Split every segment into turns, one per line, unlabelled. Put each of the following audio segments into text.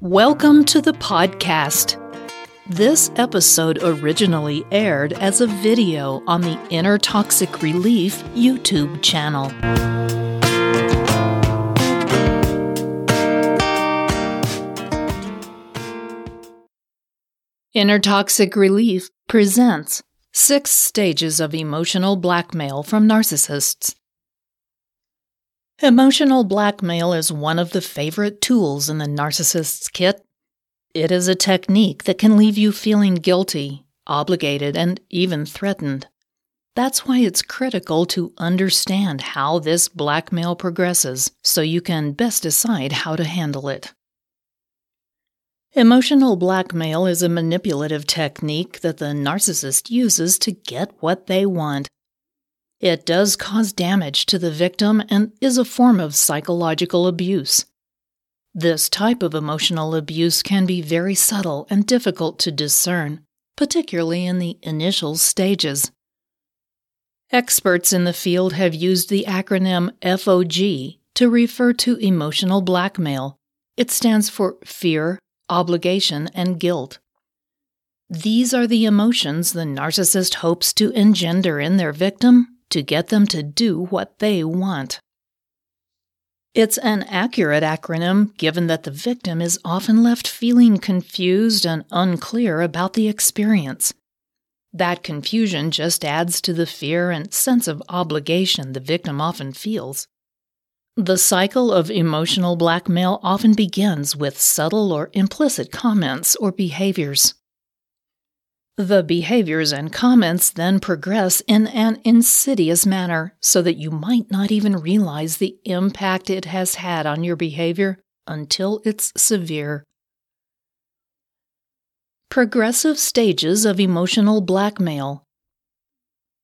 Welcome to the podcast. This episode originally aired as a video on the Inner Toxic Relief YouTube channel. Inner Toxic Relief presents Six Stages of Emotional Blackmail from Narcissists. Emotional blackmail is one of the favorite tools in the narcissist's kit. It is a technique that can leave you feeling guilty, obligated, and even threatened. That's why it's critical to understand how this blackmail progresses so you can best decide how to handle it. Emotional blackmail is a manipulative technique that the narcissist uses to get what they want. It does cause damage to the victim and is a form of psychological abuse. This type of emotional abuse can be very subtle and difficult to discern, particularly in the initial stages. Experts in the field have used the acronym FOG to refer to emotional blackmail. It stands for fear, obligation, and guilt. These are the emotions the narcissist hopes to engender in their victim to get them to do what they want. It's an accurate acronym given that the victim is often left feeling confused and unclear about the experience. That confusion just adds to the fear and sense of obligation the victim often feels. The cycle of emotional blackmail often begins with subtle or implicit comments or behaviors. The behaviors and comments then progress in an insidious manner so that you might not even realize the impact it has had on your behavior until it's severe. Progressive stages of emotional blackmail.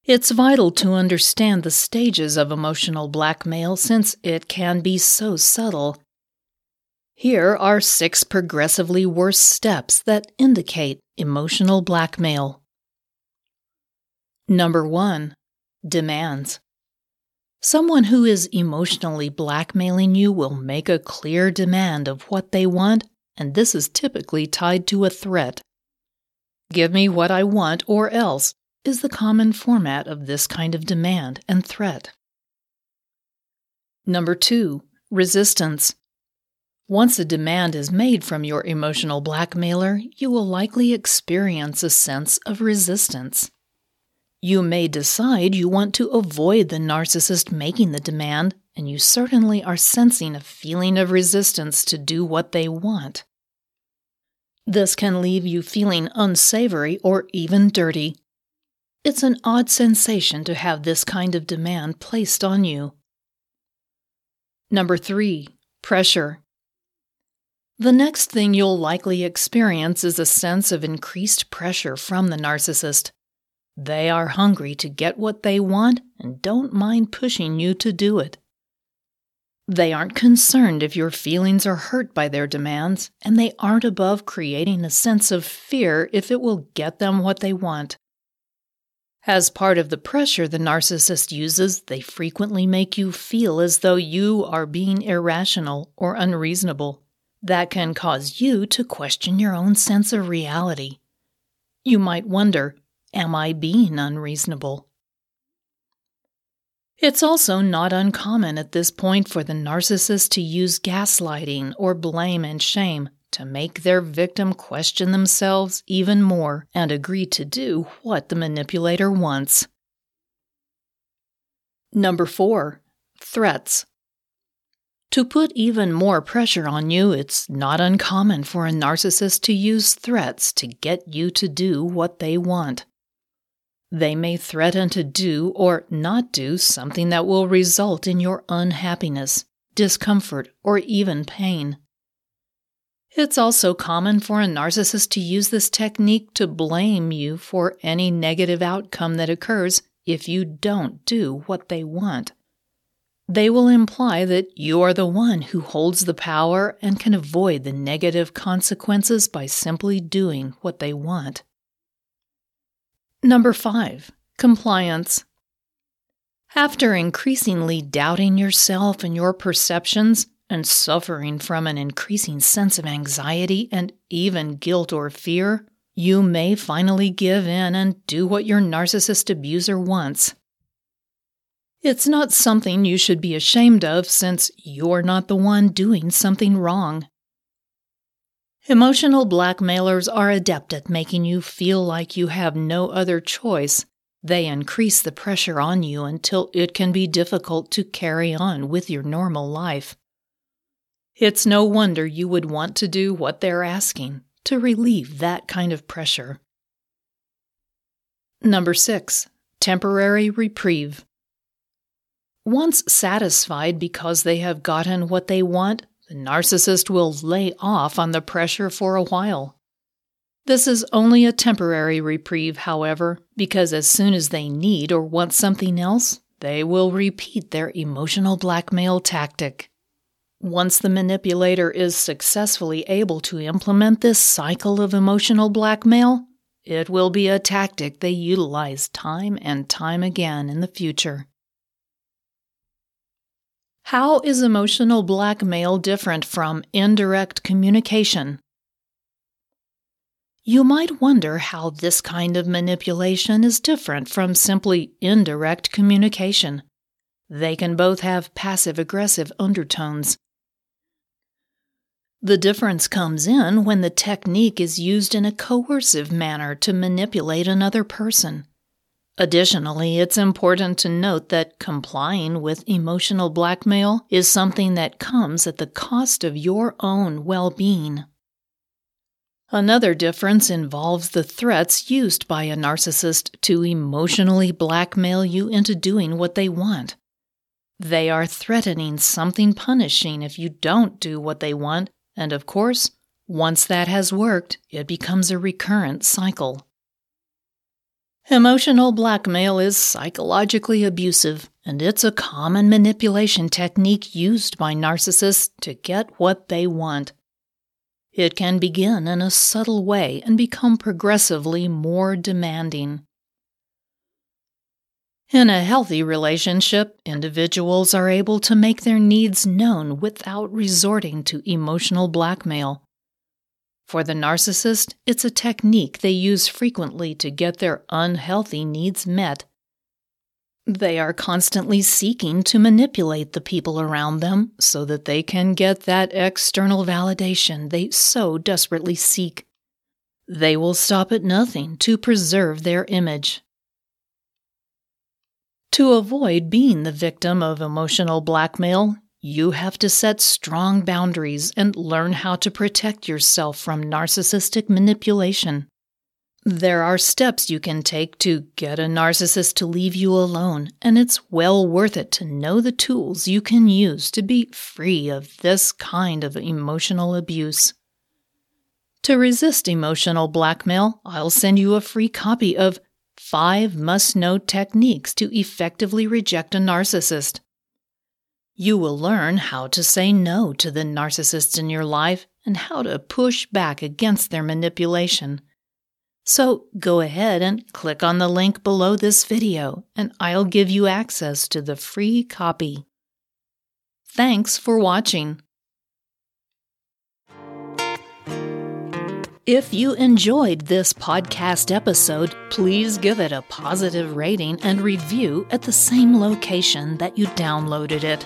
It's vital to understand the stages of emotional blackmail since it can be so subtle here are six progressively worse steps that indicate emotional blackmail. Number one, demands. Someone who is emotionally blackmailing you will make a clear demand of what they want, and this is typically tied to a threat. Give me what I want or else is the common format of this kind of demand and threat. Number two, resistance. Once a demand is made from your emotional blackmailer, you will likely experience a sense of resistance. You may decide you want to avoid the narcissist making the demand, and you certainly are sensing a feeling of resistance to do what they want. This can leave you feeling unsavory or even dirty. It's an odd sensation to have this kind of demand placed on you. Number three, pressure. The next thing you'll likely experience is a sense of increased pressure from the narcissist. They are hungry to get what they want and don't mind pushing you to do it. They aren't concerned if your feelings are hurt by their demands, and they aren't above creating a sense of fear if it will get them what they want. As part of the pressure the narcissist uses, they frequently make you feel as though you are being irrational or unreasonable that can cause you to question your own sense of reality. You might wonder Am I being unreasonable? It's also not uncommon at this point for the narcissist to use gaslighting or blame and shame to make their victim question themselves even more and agree to do what the manipulator wants. Number four, threats. To put even more pressure on you, it's not uncommon for a narcissist to use threats to get you to do what they want. They may threaten to do or not do something that will result in your unhappiness, discomfort, or even pain. It's also common for a narcissist to use this technique to blame you for any negative outcome that occurs if you don't do what they want. They will imply that you are the one who holds the power and can avoid the negative consequences by simply doing what they want. Number five, compliance. After increasingly doubting yourself and your perceptions, and suffering from an increasing sense of anxiety and even guilt or fear, you may finally give in and do what your narcissist abuser wants. It's not something you should be ashamed of since you're not the one doing something wrong. Emotional blackmailers are adept at making you feel like you have no other choice. They increase the pressure on you until it can be difficult to carry on with your normal life. It's no wonder you would want to do what they're asking to relieve that kind of pressure. Number 6. Temporary reprieve. Once satisfied because they have gotten what they want, the narcissist will lay off on the pressure for a while. This is only a temporary reprieve, however, because as soon as they need or want something else, they will repeat their emotional blackmail tactic. Once the manipulator is successfully able to implement this cycle of emotional blackmail, it will be a tactic they utilize time and time again in the future. How is emotional blackmail different from indirect communication? You might wonder how this kind of manipulation is different from simply indirect communication. They can both have passive aggressive undertones. The difference comes in when the technique is used in a coercive manner to manipulate another person. Additionally, it's important to note that complying with emotional blackmail is something that comes at the cost of your own well being. Another difference involves the threats used by a narcissist to emotionally blackmail you into doing what they want. They are threatening something punishing if you don't do what they want, and of course, once that has worked, it becomes a recurrent cycle. Emotional blackmail is psychologically abusive, and it's a common manipulation technique used by narcissists to get what they want. It can begin in a subtle way and become progressively more demanding. In a healthy relationship, individuals are able to make their needs known without resorting to emotional blackmail. For the narcissist, it's a technique they use frequently to get their unhealthy needs met. They are constantly seeking to manipulate the people around them so that they can get that external validation they so desperately seek. They will stop at nothing to preserve their image. To avoid being the victim of emotional blackmail, you have to set strong boundaries and learn how to protect yourself from narcissistic manipulation. There are steps you can take to get a narcissist to leave you alone, and it's well worth it to know the tools you can use to be free of this kind of emotional abuse. To resist emotional blackmail, I'll send you a free copy of Five Must Know Techniques to Effectively Reject a Narcissist you will learn how to say no to the narcissists in your life and how to push back against their manipulation. So go ahead and click on the link below this video, and I'll give you access to the free copy. Thanks for watching. If you enjoyed this podcast episode, please give it a positive rating and review at the same location that you downloaded it.